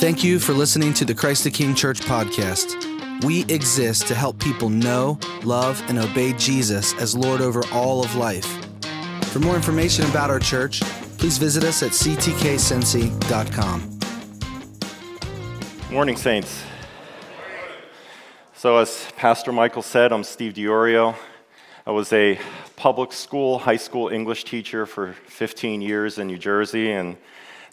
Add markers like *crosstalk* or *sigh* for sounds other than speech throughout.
Thank you for listening to the Christ the King Church podcast. We exist to help people know, love, and obey Jesus as Lord over all of life. For more information about our church, please visit us at ctkcincy.com. Morning, Saints. So, as Pastor Michael said, I'm Steve Di Iorio. I was a public school, high school English teacher for 15 years in New Jersey, and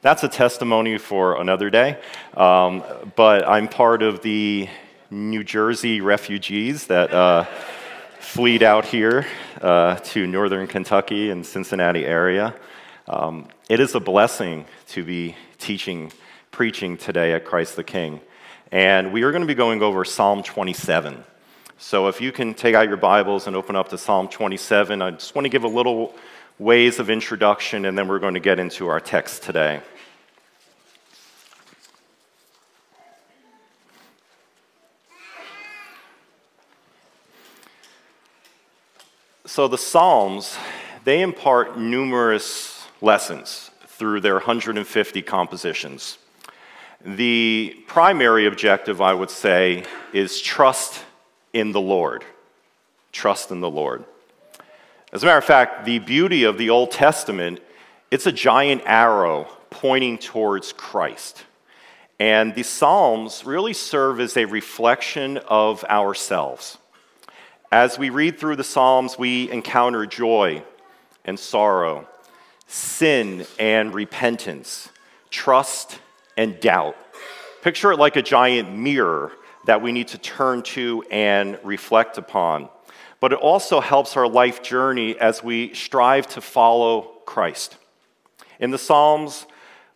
that's a testimony for another day. Um, but I'm part of the New Jersey refugees that uh, fleed out here uh, to northern Kentucky and Cincinnati area. Um, it is a blessing to be teaching, preaching today at Christ the King. And we are going to be going over Psalm 27. So if you can take out your Bibles and open up to Psalm 27, I just want to give a little ways of introduction, and then we're going to get into our text today. So the Psalms, they impart numerous lessons through their 150 compositions. The primary objective, I would say, is trust in the Lord. Trust in the Lord. As a matter of fact, the beauty of the Old Testament, it's a giant arrow pointing towards Christ. And the Psalms really serve as a reflection of ourselves. As we read through the Psalms, we encounter joy and sorrow, sin and repentance, trust and doubt. Picture it like a giant mirror that we need to turn to and reflect upon. But it also helps our life journey as we strive to follow Christ. In the Psalms,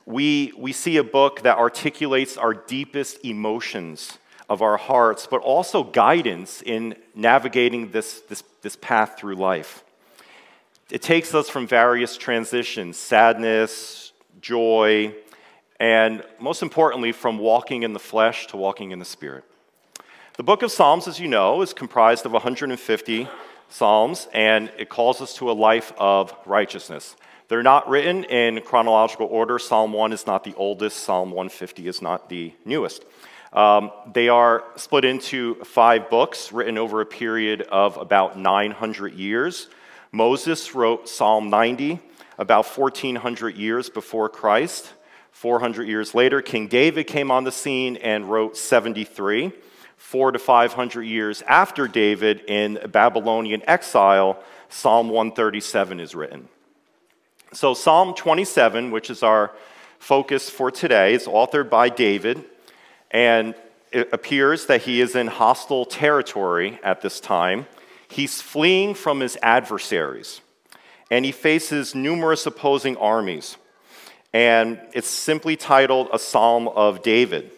we, we see a book that articulates our deepest emotions of our hearts, but also guidance in navigating this, this, this path through life. It takes us from various transitions sadness, joy, and most importantly, from walking in the flesh to walking in the spirit. The book of Psalms, as you know, is comprised of 150 Psalms, and it calls us to a life of righteousness. They're not written in chronological order. Psalm 1 is not the oldest, Psalm 150 is not the newest. Um, they are split into five books written over a period of about 900 years. Moses wrote Psalm 90 about 1400 years before Christ. 400 years later, King David came on the scene and wrote 73 four to 500 years after David in Babylonian exile, Psalm 137 is written. So, Psalm 27, which is our focus for today, is authored by David, and it appears that he is in hostile territory at this time. He's fleeing from his adversaries, and he faces numerous opposing armies. And it's simply titled A Psalm of David.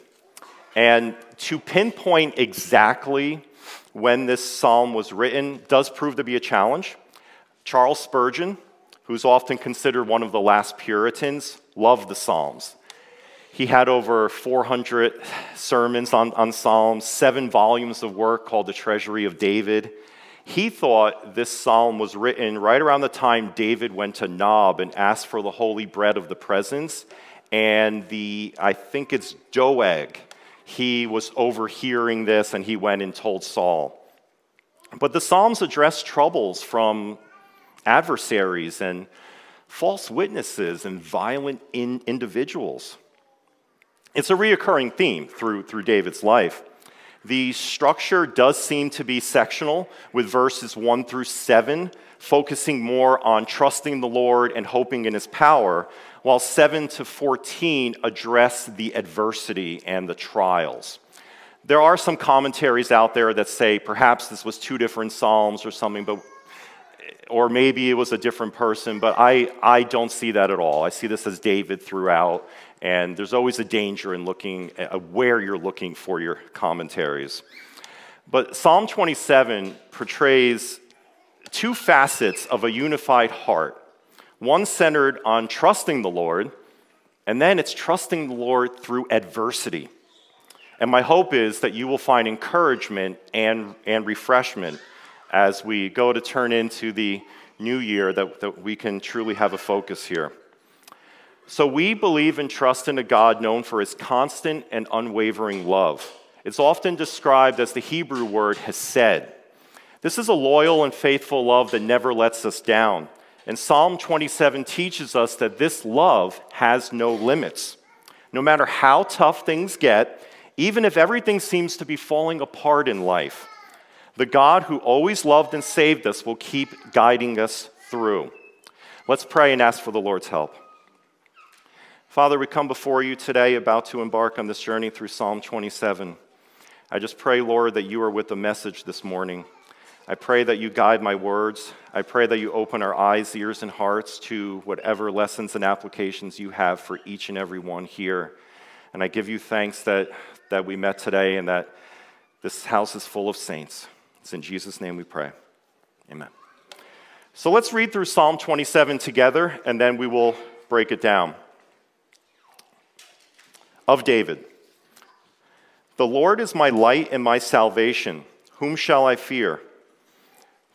And to pinpoint exactly when this psalm was written does prove to be a challenge. Charles Spurgeon, who's often considered one of the last Puritans, loved the Psalms. He had over 400 sermons on, on Psalms, seven volumes of work called The Treasury of David. He thought this psalm was written right around the time David went to Nob and asked for the holy bread of the presence. And the, I think it's Doeg, he was overhearing this and he went and told Saul. But the Psalms address troubles from adversaries and false witnesses and violent in individuals. It's a reoccurring theme through, through David's life. The structure does seem to be sectional, with verses 1 through 7 focusing more on trusting the Lord and hoping in his power, while 7 to 14 address the adversity and the trials. There are some commentaries out there that say perhaps this was two different psalms or something, but or maybe it was a different person, but I, I don't see that at all. I see this as David throughout, and there's always a danger in looking at where you're looking for your commentaries. But Psalm 27 portrays two facets of a unified heart one centered on trusting the Lord, and then it's trusting the Lord through adversity. And my hope is that you will find encouragement and, and refreshment as we go to turn into the new year, that, that we can truly have a focus here. So we believe and trust in a God known for his constant and unwavering love. It's often described as the Hebrew word hesed. This is a loyal and faithful love that never lets us down. And Psalm 27 teaches us that this love has no limits. No matter how tough things get, even if everything seems to be falling apart in life, the God who always loved and saved us will keep guiding us through. Let's pray and ask for the Lord's help. Father, we come before you today about to embark on this journey through Psalm 27. I just pray, Lord, that you are with the message this morning. I pray that you guide my words. I pray that you open our eyes, ears, and hearts to whatever lessons and applications you have for each and every one here. And I give you thanks that, that we met today and that this house is full of saints. It's in Jesus' name we pray. Amen. So let's read through Psalm 27 together, and then we will break it down. Of David. The Lord is my light and my salvation. Whom shall I fear?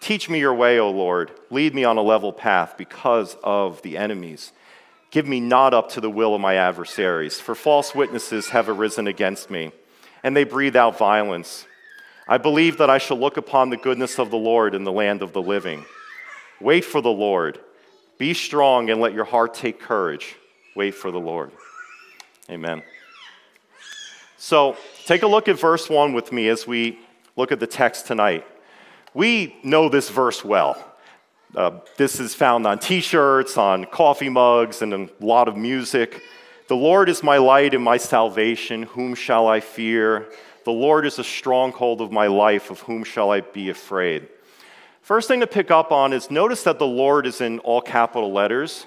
Teach me your way, O Lord. Lead me on a level path because of the enemies. Give me not up to the will of my adversaries, for false witnesses have arisen against me, and they breathe out violence. I believe that I shall look upon the goodness of the Lord in the land of the living. Wait for the Lord. Be strong and let your heart take courage. Wait for the Lord. Amen. So, take a look at verse 1 with me as we look at the text tonight. We know this verse well. Uh, this is found on t shirts, on coffee mugs, and a lot of music. The Lord is my light and my salvation. Whom shall I fear? The Lord is a stronghold of my life. Of whom shall I be afraid? First thing to pick up on is notice that the Lord is in all capital letters.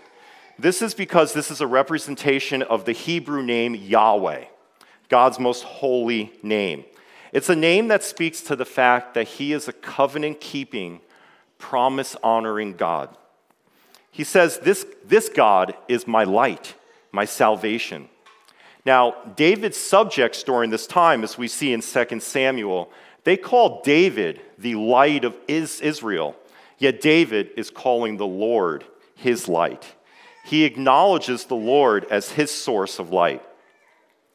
This is because this is a representation of the Hebrew name Yahweh, God's most holy name. It's a name that speaks to the fact that he is a covenant keeping, promise honoring God. He says, this, this God is my light, my salvation. Now, David's subjects during this time, as we see in 2 Samuel, they call David the light of Israel, yet David is calling the Lord his light. He acknowledges the Lord as his source of light.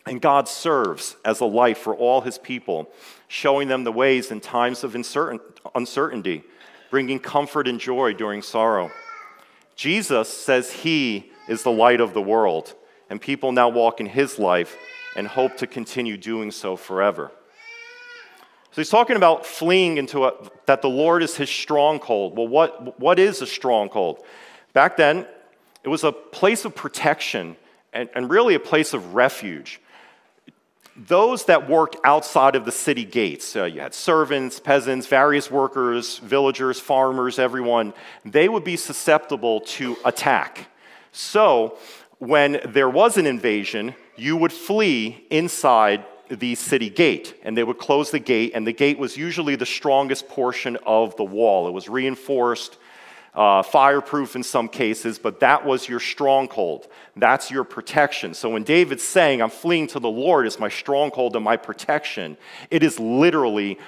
And God serves as a light for all his people, showing them the ways in times of uncertainty, bringing comfort and joy during sorrow. Jesus says he is the light of the world, and people now walk in his life and hope to continue doing so forever. So he's talking about fleeing into a, that the Lord is his stronghold. Well, what, what is a stronghold? Back then, it was a place of protection and, and really a place of refuge those that worked outside of the city gates, uh, you had servants, peasants, various workers, villagers, farmers, everyone, they would be susceptible to attack. So, when there was an invasion, you would flee inside the city gate, and they would close the gate, and the gate was usually the strongest portion of the wall. It was reinforced. Uh, fireproof in some cases, but that was your stronghold. That's your protection. So when David's saying, I'm fleeing to the Lord as my stronghold and my protection, it is literally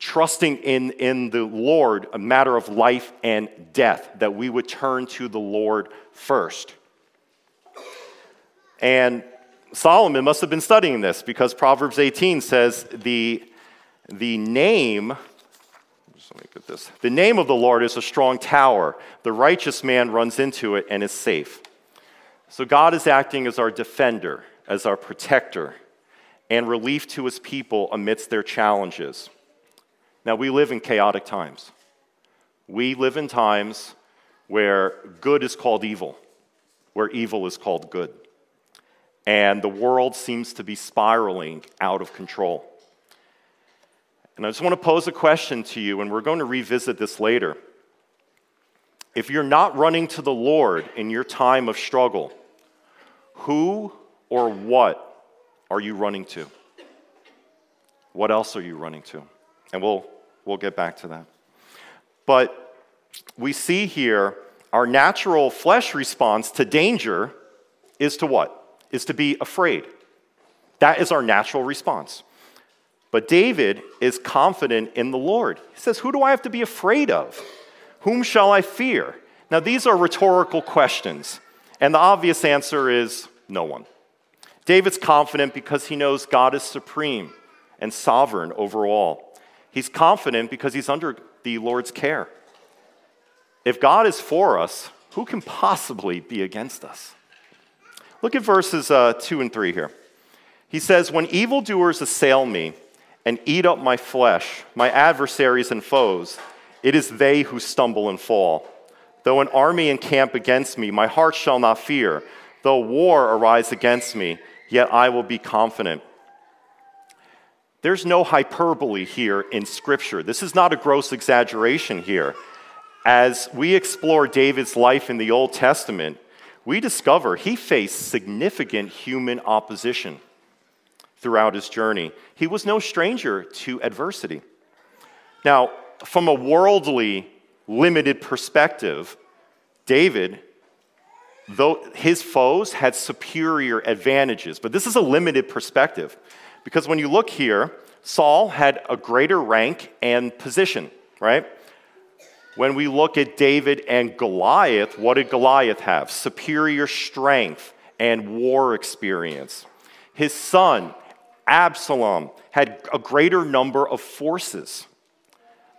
trusting in, in the Lord, a matter of life and death, that we would turn to the Lord first. And Solomon must have been studying this because Proverbs 18 says the, the name, let me get this. The name of the Lord is a strong tower. The righteous man runs into it and is safe. So God is acting as our defender, as our protector, and relief to his people amidst their challenges. Now, we live in chaotic times. We live in times where good is called evil, where evil is called good and the world seems to be spiraling out of control. And I just want to pose a question to you, and we're going to revisit this later. If you're not running to the Lord in your time of struggle, who or what are you running to? What else are you running to? And we'll, we'll get back to that. But we see here our natural flesh response to danger is to what? is to be afraid. That is our natural response. But David is confident in the Lord. He says, Who do I have to be afraid of? Whom shall I fear? Now, these are rhetorical questions, and the obvious answer is no one. David's confident because he knows God is supreme and sovereign over all. He's confident because he's under the Lord's care. If God is for us, who can possibly be against us? Look at verses uh, 2 and 3 here. He says, When evildoers assail me and eat up my flesh, my adversaries and foes, it is they who stumble and fall. Though an army encamp against me, my heart shall not fear. Though war arise against me, yet I will be confident. There's no hyperbole here in Scripture. This is not a gross exaggeration here. As we explore David's life in the Old Testament, we discover he faced significant human opposition throughout his journey. He was no stranger to adversity. Now, from a worldly, limited perspective, David, though his foes had superior advantages, but this is a limited perspective because when you look here, Saul had a greater rank and position, right? When we look at David and Goliath, what did Goliath have? Superior strength and war experience. His son, Absalom, had a greater number of forces.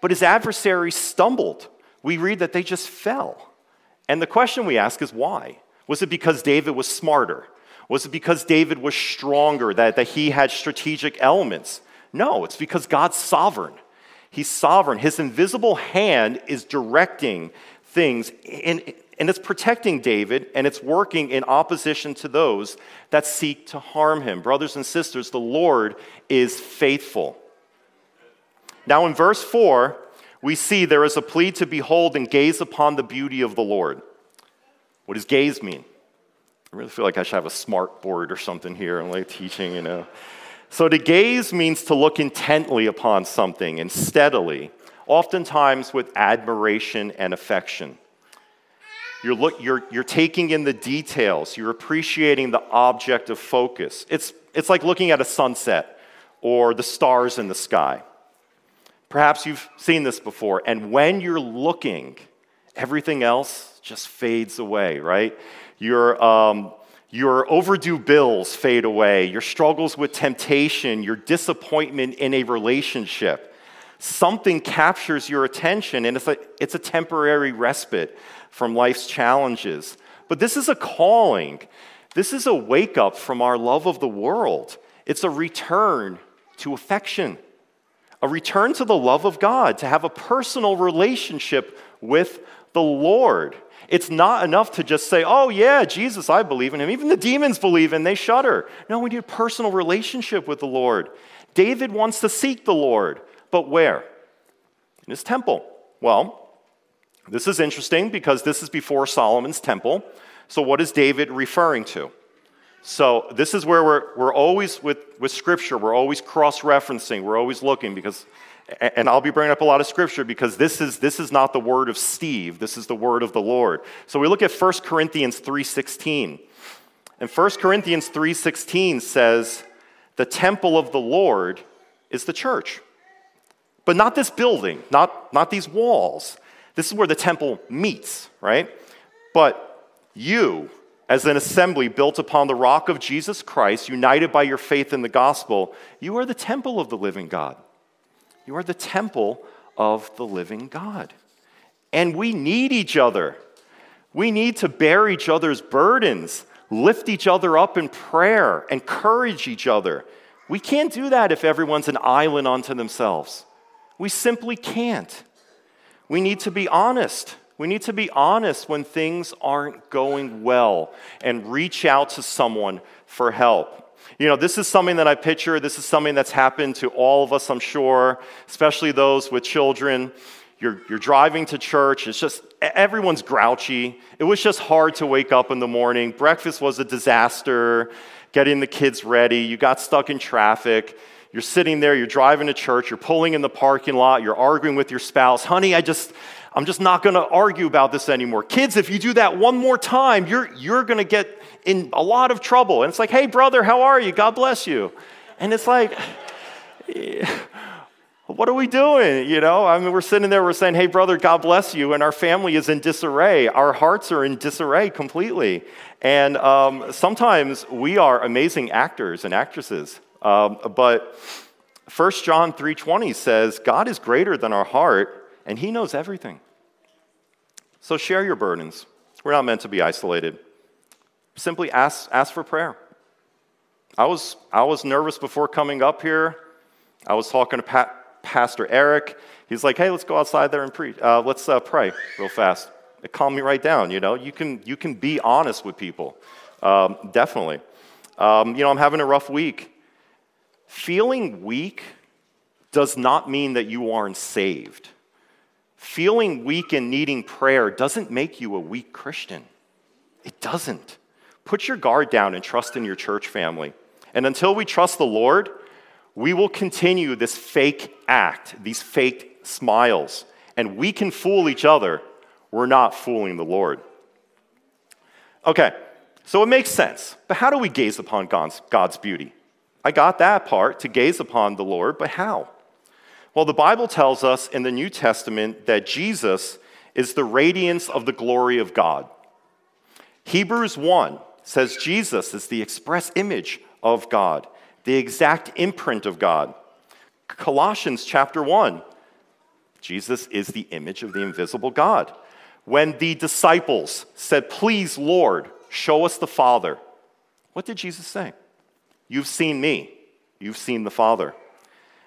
But his adversaries stumbled. We read that they just fell. And the question we ask is why? Was it because David was smarter? Was it because David was stronger, that, that he had strategic elements? No, it's because God's sovereign. He's sovereign. His invisible hand is directing things, and, and it's protecting David, and it's working in opposition to those that seek to harm him. Brothers and sisters, the Lord is faithful. Now, in verse 4, we see there is a plea to behold and gaze upon the beauty of the Lord. What does gaze mean? I really feel like I should have a smart board or something here and like teaching, you know. So to gaze means to look intently upon something and steadily, oftentimes with admiration and affection. You're, look, you're, you're taking in the details, you're appreciating the object of focus. It's, it's like looking at a sunset or the stars in the sky. Perhaps you've seen this before, and when you're looking, everything else just fades away, right? You're, um, your overdue bills fade away, your struggles with temptation, your disappointment in a relationship. Something captures your attention, and it's a, it's a temporary respite from life's challenges. But this is a calling. This is a wake up from our love of the world. It's a return to affection, a return to the love of God, to have a personal relationship with the Lord. It's not enough to just say, oh, yeah, Jesus, I believe in him. Even the demons believe and they shudder. No, we need a personal relationship with the Lord. David wants to seek the Lord, but where? In his temple. Well, this is interesting because this is before Solomon's temple. So, what is David referring to? So, this is where we're, we're always, with, with Scripture, we're always cross referencing, we're always looking because And I'll be bringing up a lot of scripture because this is, this is not the word of Steve, this is the word of the Lord. So we look at 1 Corinthians 3.16. And 1 Corinthians 3.16 says, the temple of the Lord is the church. But not this building, not, not these walls. This is where the temple meets, right? But you, as an assembly built upon the rock of Jesus Christ, united by your faith in the gospel, you are the temple of the living God. You are the temple of the living God. And we need each other. We need to bear each other's burdens, lift each other up in prayer, encourage each other. We can't do that if everyone's an island unto themselves. We simply can't. We need to be honest. We need to be honest when things aren't going well and reach out to someone for help. You know, this is something that I picture. This is something that's happened to all of us, I'm sure, especially those with children. You're, you're driving to church. It's just, everyone's grouchy. It was just hard to wake up in the morning. Breakfast was a disaster, getting the kids ready. You got stuck in traffic. You're sitting there, you're driving to church, you're pulling in the parking lot, you're arguing with your spouse. Honey, I just, I'm just not going to argue about this anymore. Kids, if you do that one more time, you're, you're going to get in a lot of trouble. And it's like, hey, brother, how are you? God bless you. And it's like, what are we doing? You know, I mean, we're sitting there, we're saying, hey, brother, God bless you. And our family is in disarray. Our hearts are in disarray completely. And um, sometimes we are amazing actors and actresses. Um, but 1 John 3:20 says, God is greater than our heart, and he knows everything. So share your burdens. We're not meant to be isolated simply ask, ask for prayer. I was, I was nervous before coming up here. I was talking to Pat, Pastor Eric. He's like, hey, let's go outside there and preach. Uh, let's uh, pray real fast. It calmed me right down, you know. You can, you can be honest with people, um, definitely. Um, you know, I'm having a rough week. Feeling weak does not mean that you aren't saved. Feeling weak and needing prayer doesn't make you a weak Christian. It doesn't. Put your guard down and trust in your church family. And until we trust the Lord, we will continue this fake act, these fake smiles. And we can fool each other. We're not fooling the Lord. Okay, so it makes sense. But how do we gaze upon God's, God's beauty? I got that part, to gaze upon the Lord, but how? Well, the Bible tells us in the New Testament that Jesus is the radiance of the glory of God. Hebrews 1 says Jesus is the express image of God, the exact imprint of God. Colossians chapter 1, Jesus is the image of the invisible God. When the disciples said, Please, Lord, show us the Father, what did Jesus say? You've seen me, you've seen the Father.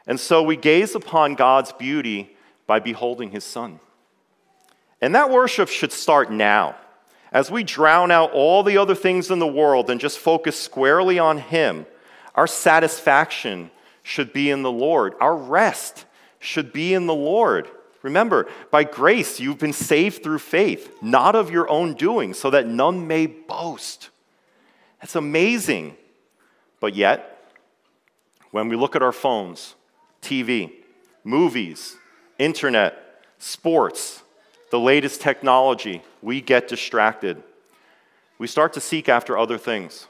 And so we gaze upon God's beauty by beholding his Son. And that worship should start now. As we drown out all the other things in the world and just focus squarely on Him, our satisfaction should be in the Lord. Our rest should be in the Lord. Remember, by grace you've been saved through faith, not of your own doing, so that none may boast. That's amazing. But yet, when we look at our phones, TV, movies, internet, sports, the latest technology, we get distracted. We start to seek after other things,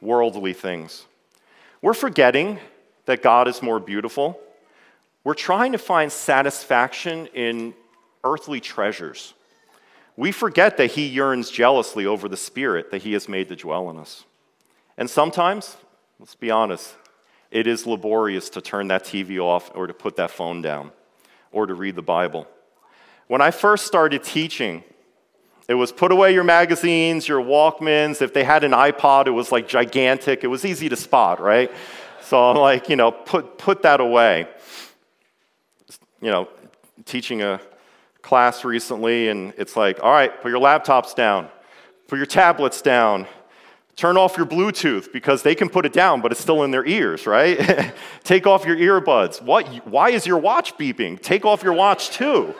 worldly things. We're forgetting that God is more beautiful. We're trying to find satisfaction in earthly treasures. We forget that He yearns jealously over the Spirit that He has made to dwell in us. And sometimes, let's be honest, it is laborious to turn that TV off or to put that phone down or to read the Bible. When I first started teaching, it was put away your magazines, your Walkmans. If they had an iPod, it was like gigantic. It was easy to spot, right? So I'm like, you know, put, put that away. You know, teaching a class recently, and it's like, all right, put your laptops down, put your tablets down, turn off your Bluetooth because they can put it down, but it's still in their ears, right? *laughs* Take off your earbuds. What, why is your watch beeping? Take off your watch too.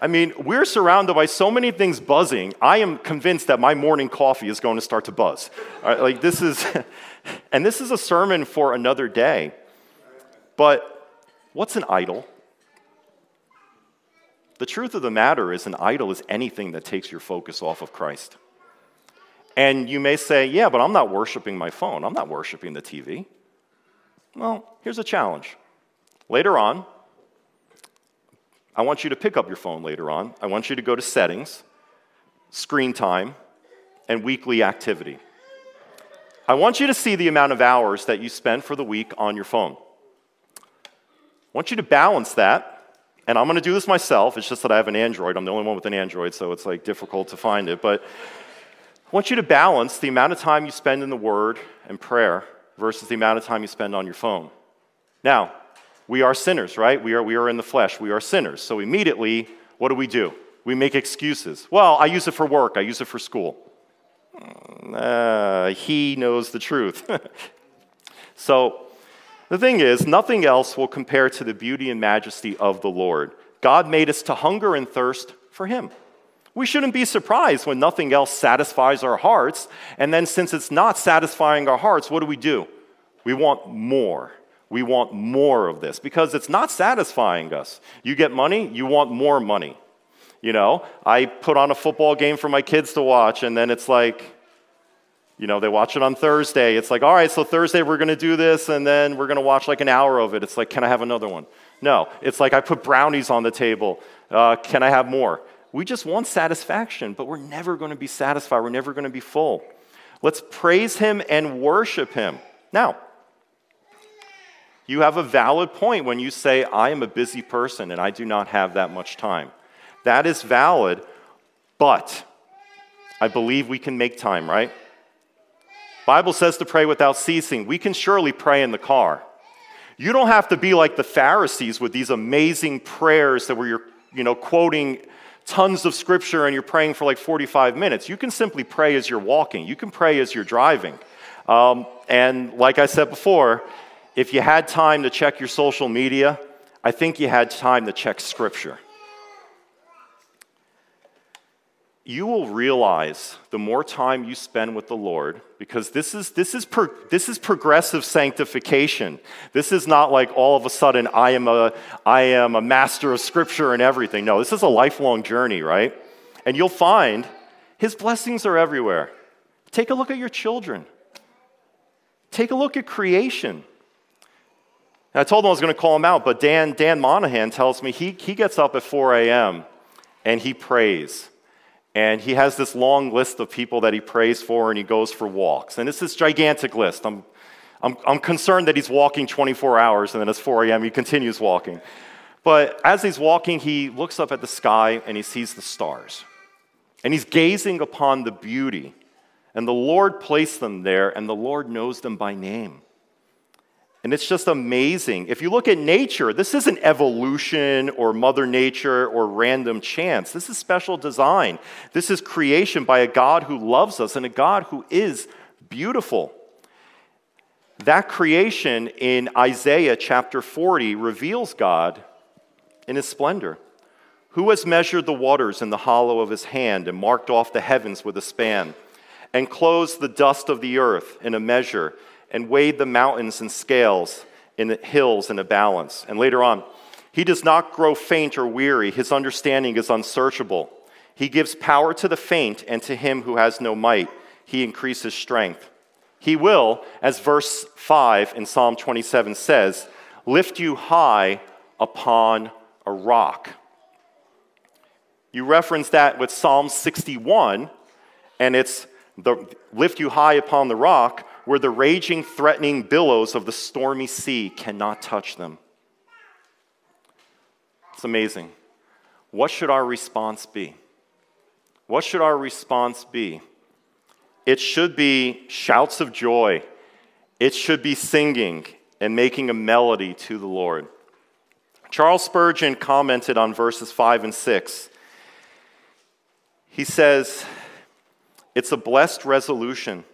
I mean, we're surrounded by so many things buzzing. I am convinced that my morning coffee is going to start to buzz. Right, like this is, *laughs* and this is a sermon for another day. But what's an idol? The truth of the matter is, an idol is anything that takes your focus off of Christ. And you may say, yeah, but I'm not worshiping my phone, I'm not worshiping the TV. Well, here's a challenge. Later on, I want you to pick up your phone later on. I want you to go to settings, screen time, and weekly activity. I want you to see the amount of hours that you spend for the week on your phone. I want you to balance that and I'm going to do this myself. It's just that I have an Android. I'm the only one with an Android, so it's like difficult to find it. But I want you to balance the amount of time you spend in the Word and prayer versus the amount of time you spend on your phone. Now, we are sinners, right? We are, we are in the flesh. We are sinners. So immediately, what do we do? We make excuses. Well, I use it for work, I use it for school. Uh, he knows the truth. *laughs* so the thing is, nothing else will compare to the beauty and majesty of the Lord. God made us to hunger and thirst for Him. We shouldn't be surprised when nothing else satisfies our hearts. And then, since it's not satisfying our hearts, what do we do? We want more. We want more of this because it's not satisfying us. You get money, you want more money. You know, I put on a football game for my kids to watch, and then it's like, you know, they watch it on Thursday. It's like, all right, so Thursday we're going to do this, and then we're going to watch like an hour of it. It's like, can I have another one? No. It's like, I put brownies on the table. Uh, can I have more? We just want satisfaction, but we're never going to be satisfied. We're never going to be full. Let's praise Him and worship Him. Now, you have a valid point when you say, I am a busy person and I do not have that much time. That is valid, but I believe we can make time, right? Bible says to pray without ceasing. We can surely pray in the car. You don't have to be like the Pharisees with these amazing prayers that you're, you know, quoting tons of scripture and you're praying for like 45 minutes. You can simply pray as you're walking. You can pray as you're driving. Um, and like I said before, if you had time to check your social media, I think you had time to check scripture. You will realize the more time you spend with the Lord, because this is, this, is pro, this is progressive sanctification. This is not like all of a sudden I am, a, I am a master of Scripture and everything. No, this is a lifelong journey, right? And you'll find His blessings are everywhere. Take a look at your children, take a look at creation. And I told him I was going to call him out, but Dan, Dan Monahan tells me he, he gets up at 4 a.m. and he prays. And he has this long list of people that he prays for and he goes for walks. And it's this gigantic list. I'm, I'm, I'm concerned that he's walking 24 hours and then it's 4 a.m. he continues walking. But as he's walking, he looks up at the sky and he sees the stars. And he's gazing upon the beauty. And the Lord placed them there, and the Lord knows them by name. And it's just amazing. If you look at nature, this isn't evolution or Mother Nature or random chance. This is special design. This is creation by a God who loves us and a God who is beautiful. That creation in Isaiah chapter 40 reveals God in his splendor. Who has measured the waters in the hollow of his hand and marked off the heavens with a span, and closed the dust of the earth in a measure? And weighed the mountains in scales, in the hills in a balance. And later on, he does not grow faint or weary. His understanding is unsearchable. He gives power to the faint, and to him who has no might, he increases strength. He will, as verse 5 in Psalm 27 says, lift you high upon a rock. You reference that with Psalm 61, and it's the lift you high upon the rock where the raging, threatening billows of the stormy sea cannot touch them. It's amazing. What should our response be? What should our response be? It should be shouts of joy. It should be singing and making a melody to the Lord. Charles Spurgeon commented on verses 5 and 6. He says, It's a blessed resolution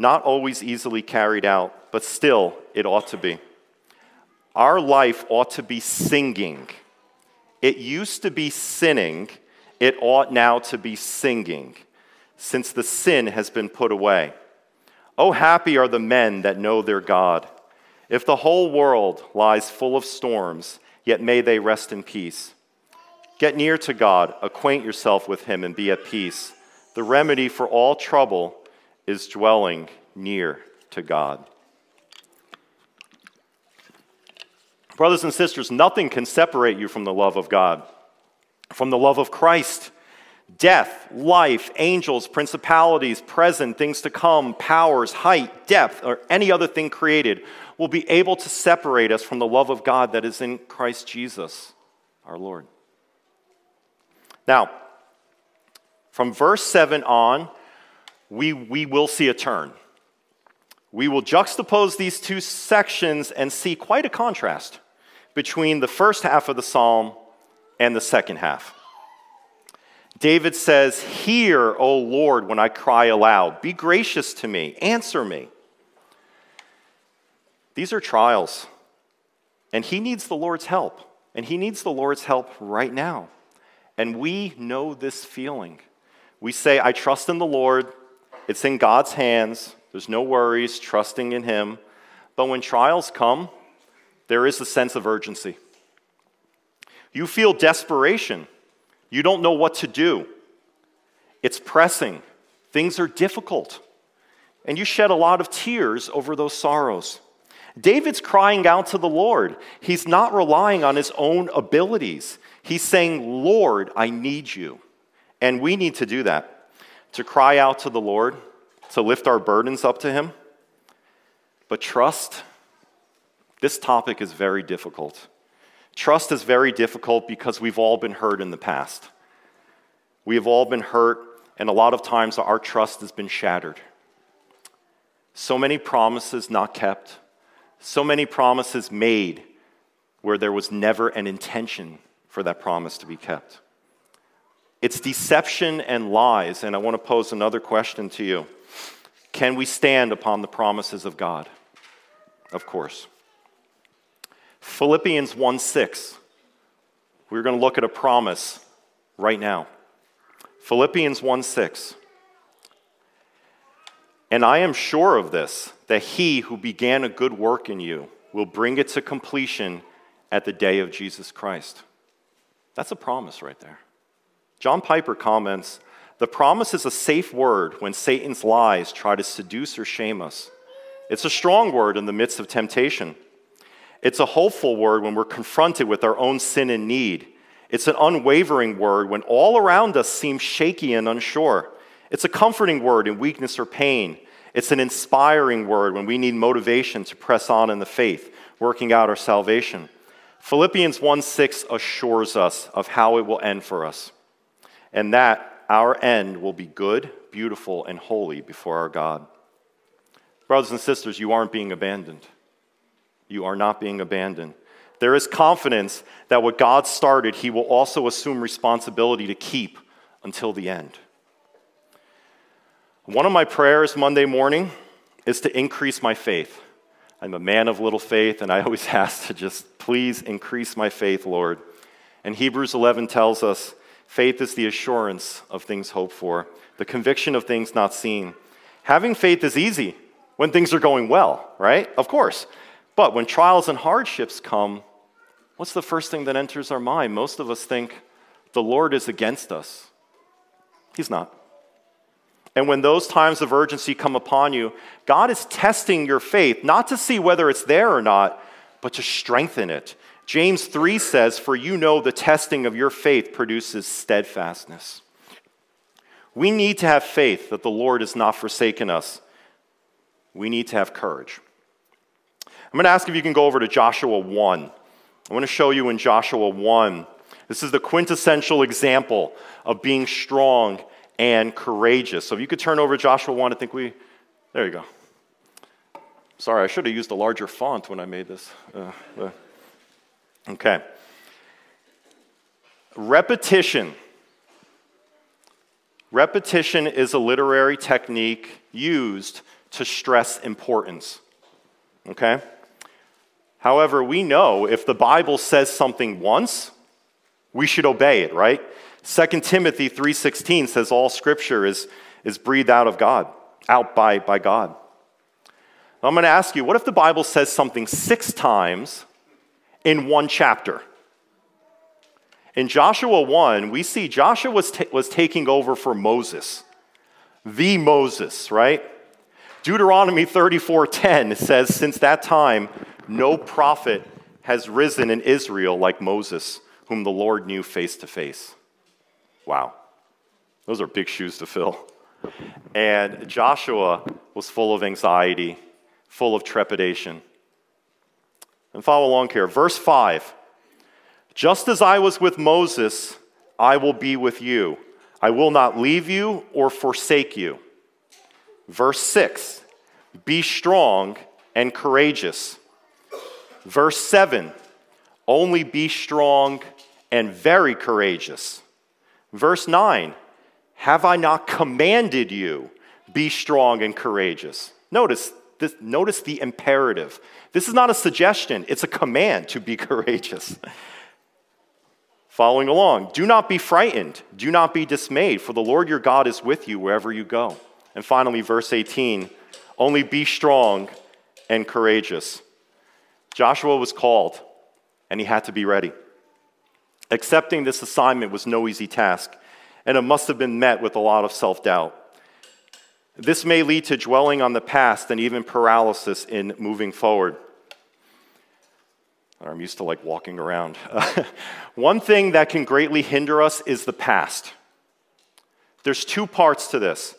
not always easily carried out, but still, it ought to be. Our life ought to be singing. It used to be sinning, it ought now to be singing, since the sin has been put away. Oh, happy are the men that know their God. If the whole world lies full of storms, yet may they rest in peace. Get near to God, acquaint yourself with Him, and be at peace. The remedy for all trouble is dwelling near to God. Brothers and sisters, nothing can separate you from the love of God, from the love of Christ. Death, life, angels, principalities, present, things to come, powers, height, depth, or any other thing created will be able to separate us from the love of God that is in Christ Jesus, our Lord. Now, from verse 7 on, we, we will see a turn. We will juxtapose these two sections and see quite a contrast between the first half of the psalm and the second half. David says, Hear, O Lord, when I cry aloud. Be gracious to me. Answer me. These are trials, and he needs the Lord's help, and he needs the Lord's help right now. And we know this feeling. We say, I trust in the Lord, it's in God's hands, there's no worries, trusting in Him. But when trials come, there is a sense of urgency. You feel desperation. You don't know what to do. It's pressing. Things are difficult. And you shed a lot of tears over those sorrows. David's crying out to the Lord. He's not relying on his own abilities. He's saying, Lord, I need you. And we need to do that to cry out to the Lord, to lift our burdens up to Him. But trust, this topic is very difficult. Trust is very difficult because we've all been hurt in the past. We have all been hurt, and a lot of times our trust has been shattered. So many promises not kept, so many promises made where there was never an intention for that promise to be kept. It's deception and lies, and I want to pose another question to you. Can we stand upon the promises of God? Of course. Philippians 1 6. We're going to look at a promise right now. Philippians 1 6. And I am sure of this, that he who began a good work in you will bring it to completion at the day of Jesus Christ. That's a promise right there. John Piper comments The promise is a safe word when Satan's lies try to seduce or shame us. It's a strong word in the midst of temptation. It's a hopeful word when we're confronted with our own sin and need. It's an unwavering word when all around us seems shaky and unsure. It's a comforting word in weakness or pain. It's an inspiring word when we need motivation to press on in the faith, working out our salvation. Philippians 1 6 assures us of how it will end for us, and that our end will be good, beautiful, and holy before our God. Brothers and sisters, you aren't being abandoned. You are not being abandoned. There is confidence that what God started, He will also assume responsibility to keep until the end. One of my prayers Monday morning is to increase my faith. I'm a man of little faith, and I always *laughs* ask to just please increase my faith, Lord. And Hebrews 11 tells us faith is the assurance of things hoped for, the conviction of things not seen. Having faith is easy when things are going well, right? Of course. But when trials and hardships come, what's the first thing that enters our mind? Most of us think the Lord is against us. He's not. And when those times of urgency come upon you, God is testing your faith, not to see whether it's there or not, but to strengthen it. James 3 says, For you know the testing of your faith produces steadfastness. We need to have faith that the Lord has not forsaken us. We need to have courage. I'm going to ask if you can go over to Joshua 1. I want to show you in Joshua 1. This is the quintessential example of being strong and courageous. So if you could turn over Joshua 1, I think we, there you go. Sorry, I should have used a larger font when I made this. Uh, okay. Repetition. Repetition is a literary technique used to stress importance. Okay? However, we know if the Bible says something once, we should obey it, right? 2 Timothy 3:16 says all scripture is, is breathed out of God, out by, by God. I'm going to ask you, what if the Bible says something six times in one chapter? In Joshua 1, we see Joshua was, was taking over for Moses, the Moses, right? Deuteronomy 34:10 says, Since that time, no prophet has risen in Israel like Moses, whom the Lord knew face to face. Wow. Those are big shoes to fill. And Joshua was full of anxiety, full of trepidation. And follow along here. Verse 5 Just as I was with Moses, I will be with you. I will not leave you or forsake you. Verse 6 Be strong and courageous. Verse 7 Only be strong and very courageous. Verse 9 Have I not commanded you? Be strong and courageous. Notice, this, notice the imperative. This is not a suggestion, it's a command to be *laughs* courageous. Following along, do not be frightened, do not be dismayed, for the Lord your God is with you wherever you go. And finally, verse 18 only be strong and courageous. Joshua was called, and he had to be ready. Accepting this assignment was no easy task, and it must have been met with a lot of self doubt. This may lead to dwelling on the past and even paralysis in moving forward. I'm used to like walking around. *laughs* One thing that can greatly hinder us is the past. There's two parts to this.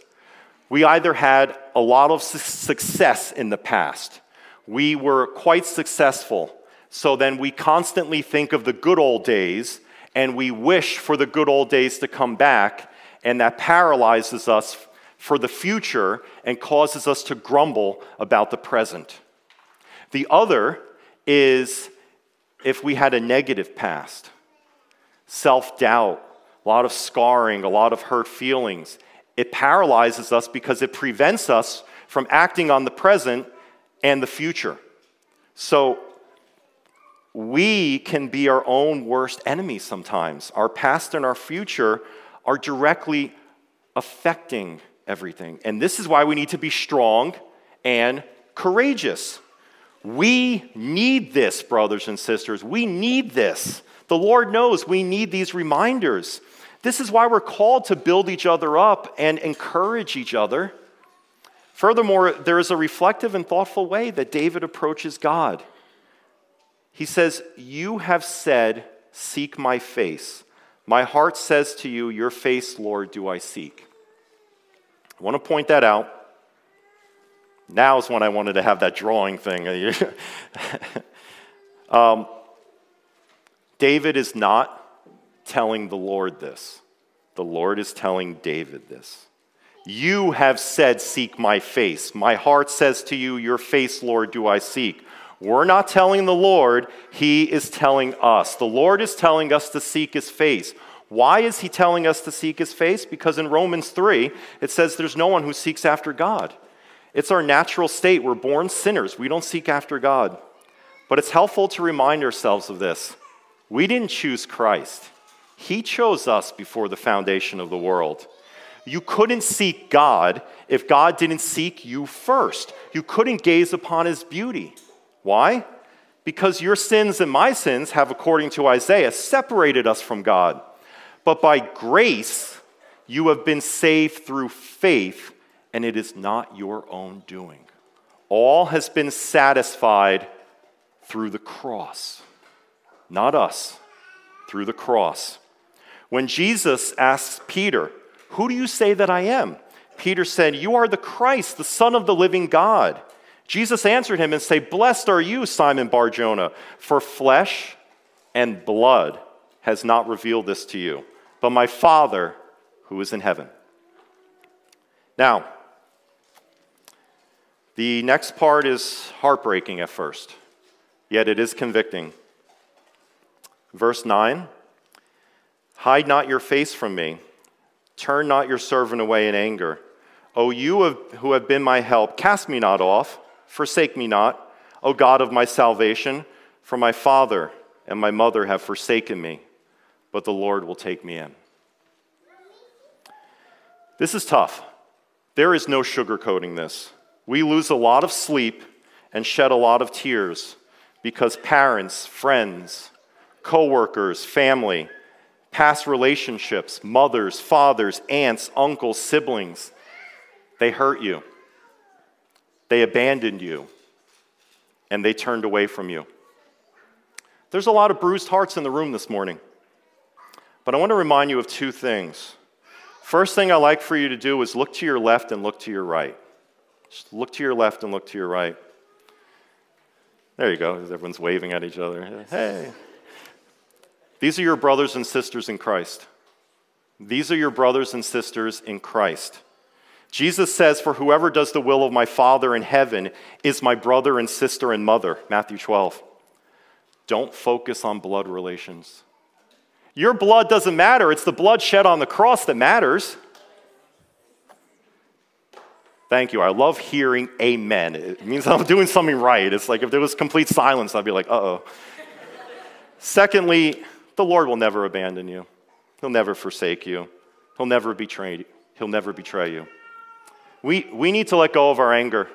We either had a lot of success in the past, we were quite successful, so then we constantly think of the good old days and we wish for the good old days to come back, and that paralyzes us for the future and causes us to grumble about the present. The other is if we had a negative past, self doubt, a lot of scarring, a lot of hurt feelings it paralyzes us because it prevents us from acting on the present and the future. So we can be our own worst enemy sometimes. Our past and our future are directly affecting everything. And this is why we need to be strong and courageous. We need this, brothers and sisters. We need this. The Lord knows we need these reminders. This is why we're called to build each other up and encourage each other. Furthermore, there is a reflective and thoughtful way that David approaches God. He says, You have said, Seek my face. My heart says to you, Your face, Lord, do I seek. I want to point that out. Now is when I wanted to have that drawing thing. *laughs* um, David is not telling the Lord this. The Lord is telling David this. You have said, Seek my face. My heart says to you, Your face, Lord, do I seek. We're not telling the Lord, He is telling us. The Lord is telling us to seek His face. Why is He telling us to seek His face? Because in Romans 3, it says there's no one who seeks after God. It's our natural state. We're born sinners. We don't seek after God. But it's helpful to remind ourselves of this. We didn't choose Christ, he chose us before the foundation of the world. You couldn't seek God if God didn't seek you first. You couldn't gaze upon his beauty. Why? Because your sins and my sins have, according to Isaiah, separated us from God. But by grace, you have been saved through faith, and it is not your own doing. All has been satisfied through the cross, not us, through the cross. When Jesus asks Peter, Who do you say that I am? Peter said, You are the Christ, the Son of the living God. Jesus answered him and said, Blessed are you, Simon Barjona, for flesh and blood has not revealed this to you, but my Father who is in heaven. Now, the next part is heartbreaking at first, yet it is convicting. Verse 9 Hide not your face from me. Turn not your servant away in anger. O you who have been my help, cast me not off, forsake me not, O God of my salvation, for my father and my mother have forsaken me, but the Lord will take me in. This is tough. There is no sugarcoating this. We lose a lot of sleep and shed a lot of tears because parents, friends, coworkers, family, past relationships, mothers, fathers, aunts, uncles, siblings. They hurt you, they abandoned you, and they turned away from you. There's a lot of bruised hearts in the room this morning. But I want to remind you of two things. First thing I like for you to do is look to your left and look to your right. Just look to your left and look to your right. There you go. Everyone's waving at each other. Hey. These are your brothers and sisters in Christ. These are your brothers and sisters in Christ. Jesus says, For whoever does the will of my Father in heaven is my brother and sister and mother. Matthew 12. Don't focus on blood relations. Your blood doesn't matter, it's the blood shed on the cross that matters. Thank you. I love hearing amen. It means I'm doing something right. It's like if there was complete silence, I'd be like, uh oh. Secondly, the Lord will never abandon you, He'll never forsake you, He'll never betray you. He'll never betray you. We, we need to let go of our anger.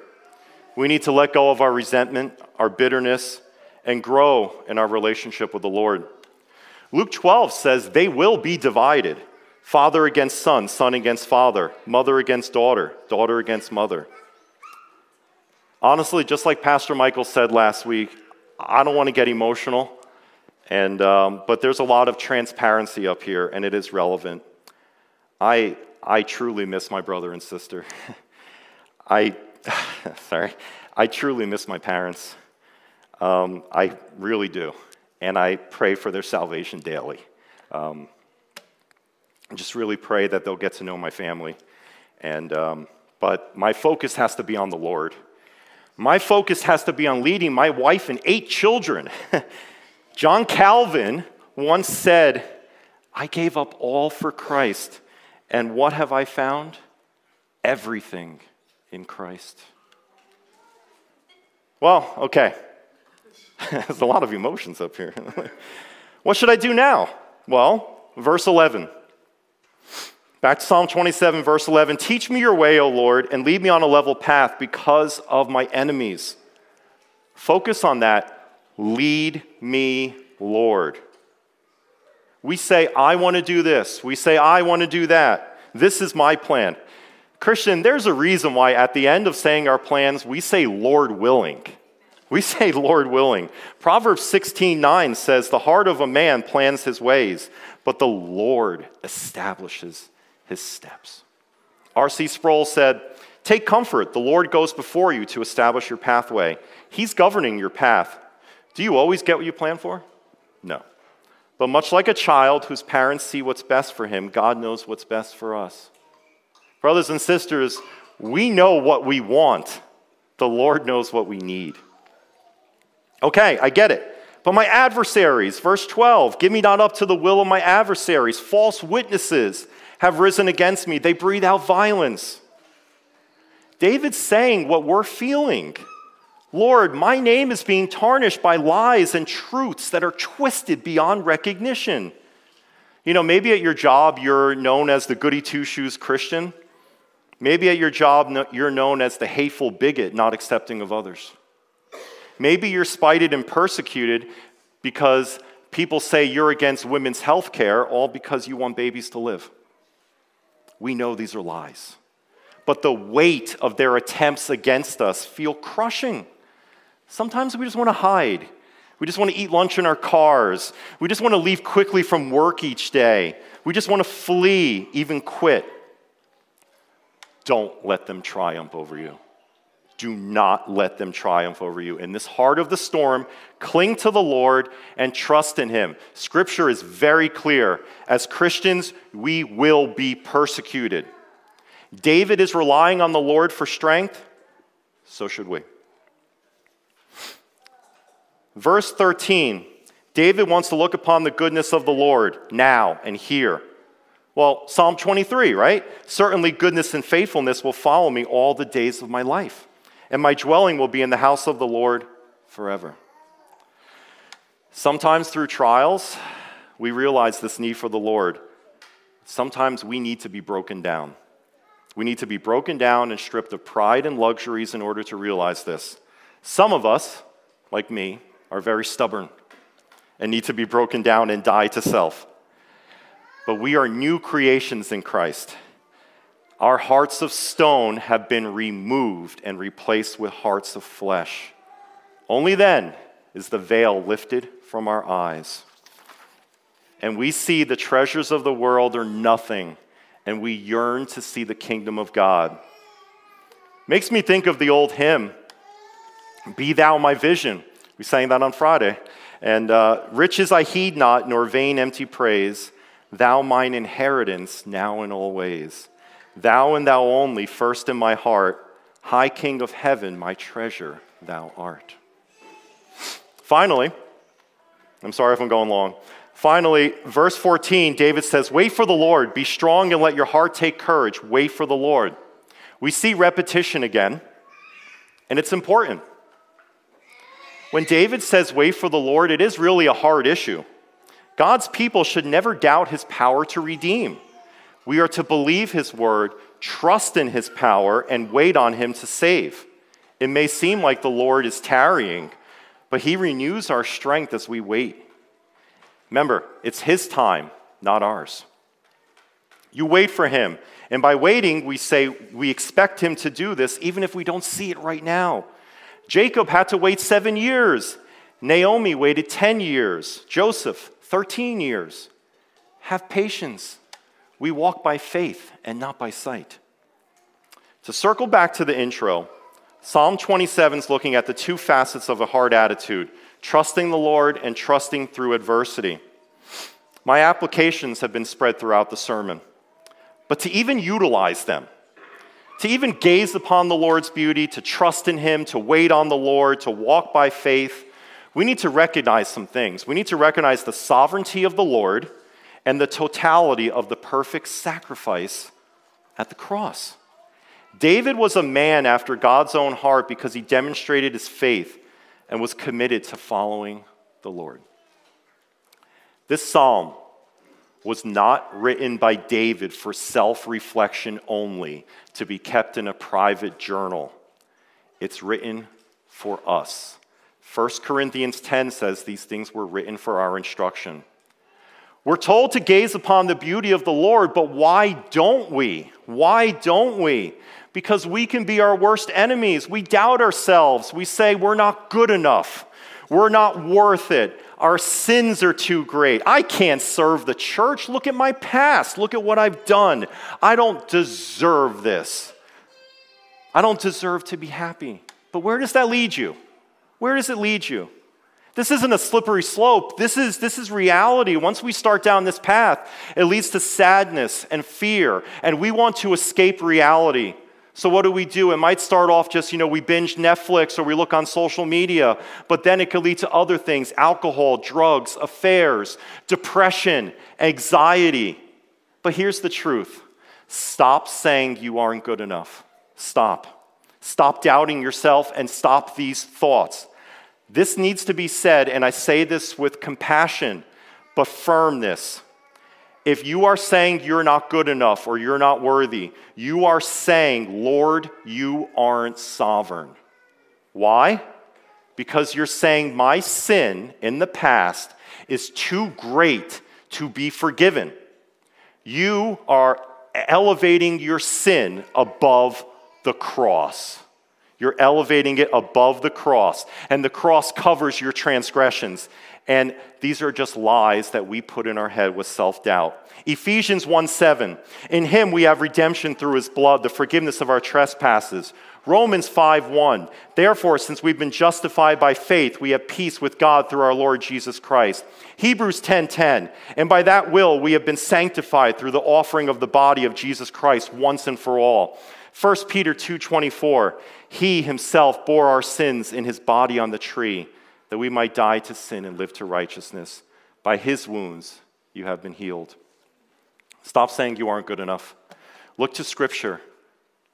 We need to let go of our resentment, our bitterness, and grow in our relationship with the Lord. Luke 12 says they will be divided father against son, son against father, mother against daughter, daughter against mother. Honestly, just like Pastor Michael said last week, I don't want to get emotional, and, um, but there's a lot of transparency up here, and it is relevant. I, I truly miss my brother and sister. *laughs* I, *laughs* sorry, I truly miss my parents. Um, I really do and I pray for their salvation daily. Um, I just really pray that they'll get to know my family. And, um, but my focus has to be on the Lord. My focus has to be on leading my wife and eight children. *laughs* John Calvin once said, I gave up all for Christ, and what have I found? Everything in Christ. Well, okay. *laughs* There's a lot of emotions up here. *laughs* what should I do now? Well, verse 11. Back to Psalm 27, verse 11. Teach me your way, O Lord, and lead me on a level path because of my enemies. Focus on that. Lead me, Lord. We say, I want to do this. We say, I want to do that. This is my plan. Christian, there's a reason why at the end of saying our plans, we say, Lord willing. We say, Lord willing. Proverbs 16 9 says, The heart of a man plans his ways, but the Lord establishes his steps. R.C. Sproul said, Take comfort. The Lord goes before you to establish your pathway. He's governing your path. Do you always get what you plan for? No. But much like a child whose parents see what's best for him, God knows what's best for us. Brothers and sisters, we know what we want. The Lord knows what we need. Okay, I get it. But my adversaries, verse 12, give me not up to the will of my adversaries. False witnesses have risen against me, they breathe out violence. David's saying what we're feeling. Lord, my name is being tarnished by lies and truths that are twisted beyond recognition. You know, maybe at your job you're known as the goody two shoes Christian. Maybe at your job you're known as the hateful bigot, not accepting of others. Maybe you're spited and persecuted because people say you're against women's health care, all because you want babies to live. We know these are lies. But the weight of their attempts against us feel crushing. Sometimes we just want to hide. We just want to eat lunch in our cars. We just want to leave quickly from work each day. We just want to flee, even quit. Don't let them triumph over you. Do not let them triumph over you. In this heart of the storm, cling to the Lord and trust in Him. Scripture is very clear. As Christians, we will be persecuted. David is relying on the Lord for strength, so should we. Verse 13 David wants to look upon the goodness of the Lord now and here. Well, Psalm 23, right? Certainly goodness and faithfulness will follow me all the days of my life and my dwelling will be in the house of the Lord forever. Sometimes through trials, we realize this need for the Lord. Sometimes we need to be broken down. We need to be broken down and stripped of pride and luxuries in order to realize this. Some of us, like me, are very stubborn and need to be broken down and die to self. but we are new creations in Christ. Our hearts of stone have been removed and replaced with hearts of flesh. Only then is the veil lifted from our eyes. And we see the treasures of the world are nothing, and we yearn to see the kingdom of God. Makes me think of the old hymn, Be Thou My Vision. We sang that on Friday. And uh, riches I heed not, nor vain empty praise, Thou mine inheritance now and always. Thou and thou only, first in my heart, high King of heaven, my treasure thou art. Finally, I'm sorry if I'm going long. Finally, verse 14, David says, Wait for the Lord, be strong and let your heart take courage. Wait for the Lord. We see repetition again, and it's important. When David says, Wait for the Lord, it is really a hard issue. God's people should never doubt his power to redeem. We are to believe his word, trust in his power, and wait on him to save. It may seem like the Lord is tarrying, but he renews our strength as we wait. Remember, it's his time, not ours. You wait for him. And by waiting, we say we expect him to do this even if we don't see it right now. Jacob had to wait seven years. Naomi waited 10 years. Joseph, 13 years. Have patience. We walk by faith and not by sight. To circle back to the intro, Psalm 27 is looking at the two facets of a hard attitude trusting the Lord and trusting through adversity. My applications have been spread throughout the sermon, but to even utilize them, to even gaze upon the Lord's beauty, to trust in Him, to wait on the Lord, to walk by faith, we need to recognize some things. We need to recognize the sovereignty of the Lord and the totality of the perfect sacrifice at the cross. David was a man after God's own heart because he demonstrated his faith and was committed to following the Lord. This psalm was not written by David for self reflection only, to be kept in a private journal. It's written for us. 1 Corinthians 10 says these things were written for our instruction. We're told to gaze upon the beauty of the Lord, but why don't we? Why don't we? Because we can be our worst enemies. We doubt ourselves. We say we're not good enough. We're not worth it. Our sins are too great. I can't serve the church. Look at my past. Look at what I've done. I don't deserve this. I don't deserve to be happy. But where does that lead you? Where does it lead you? This isn't a slippery slope. This is, this is reality. Once we start down this path, it leads to sadness and fear, and we want to escape reality. So, what do we do? It might start off just, you know, we binge Netflix or we look on social media, but then it could lead to other things alcohol, drugs, affairs, depression, anxiety. But here's the truth stop saying you aren't good enough. Stop. Stop doubting yourself and stop these thoughts. This needs to be said, and I say this with compassion, but firmness. If you are saying you're not good enough or you're not worthy, you are saying, Lord, you aren't sovereign. Why? Because you're saying my sin in the past is too great to be forgiven. You are elevating your sin above the cross. You're elevating it above the cross, and the cross covers your transgressions. And these are just lies that we put in our head with self doubt. Ephesians 1 7. In him we have redemption through his blood, the forgiveness of our trespasses. Romans 5 1. Therefore, since we've been justified by faith, we have peace with God through our Lord Jesus Christ. Hebrews 10 10. And by that will we have been sanctified through the offering of the body of Jesus Christ once and for all. 1 Peter 2:24 He himself bore our sins in his body on the tree that we might die to sin and live to righteousness. By his wounds you have been healed. Stop saying you aren't good enough. Look to scripture.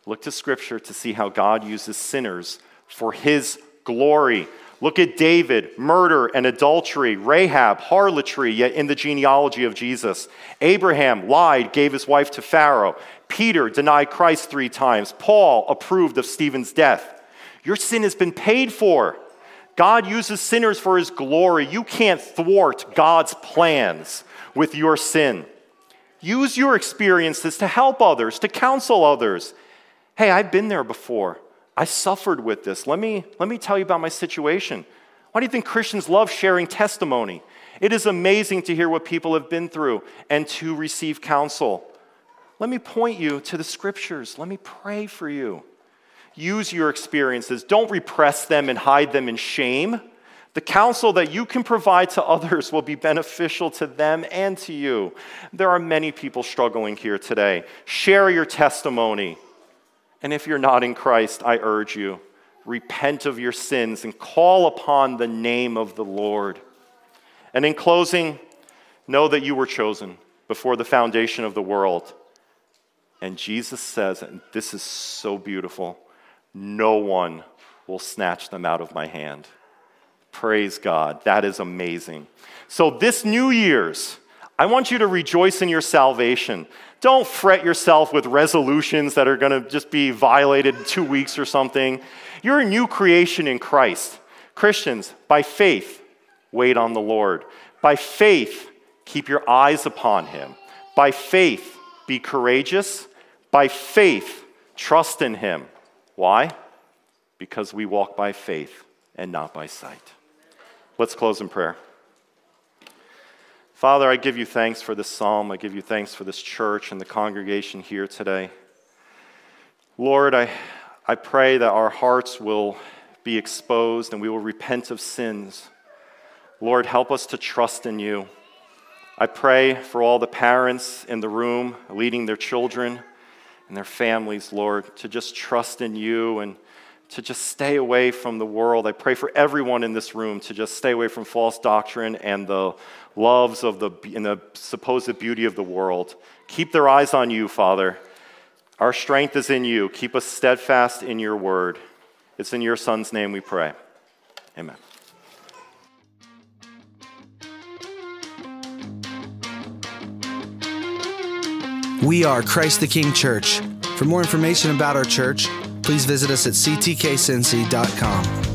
Look to scripture to see how God uses sinners for his glory Look at David, murder and adultery, Rahab, harlotry, yet in the genealogy of Jesus. Abraham lied, gave his wife to Pharaoh. Peter denied Christ three times. Paul approved of Stephen's death. Your sin has been paid for. God uses sinners for his glory. You can't thwart God's plans with your sin. Use your experiences to help others, to counsel others. Hey, I've been there before. I suffered with this. Let me, let me tell you about my situation. Why do you think Christians love sharing testimony? It is amazing to hear what people have been through and to receive counsel. Let me point you to the scriptures. Let me pray for you. Use your experiences. Don't repress them and hide them in shame. The counsel that you can provide to others will be beneficial to them and to you. There are many people struggling here today. Share your testimony. And if you're not in Christ, I urge you, repent of your sins and call upon the name of the Lord. And in closing, know that you were chosen before the foundation of the world. And Jesus says, and this is so beautiful, no one will snatch them out of my hand. Praise God. That is amazing. So, this New Year's, I want you to rejoice in your salvation. Don't fret yourself with resolutions that are going to just be violated two weeks or something. You're a new creation in Christ. Christians, by faith, wait on the Lord. By faith, keep your eyes upon Him. By faith, be courageous. By faith, trust in Him. Why? Because we walk by faith and not by sight. Let's close in prayer. Father, I give you thanks for this psalm. I give you thanks for this church and the congregation here today. Lord, I, I pray that our hearts will be exposed and we will repent of sins. Lord, help us to trust in you. I pray for all the parents in the room leading their children and their families, Lord, to just trust in you and to just stay away from the world. I pray for everyone in this room to just stay away from false doctrine and the loves of the, and the supposed beauty of the world. Keep their eyes on you, Father. Our strength is in you. Keep us steadfast in your word. It's in your Son's name we pray. Amen. We are Christ the King Church. For more information about our church, please visit us at ctkcincy.com.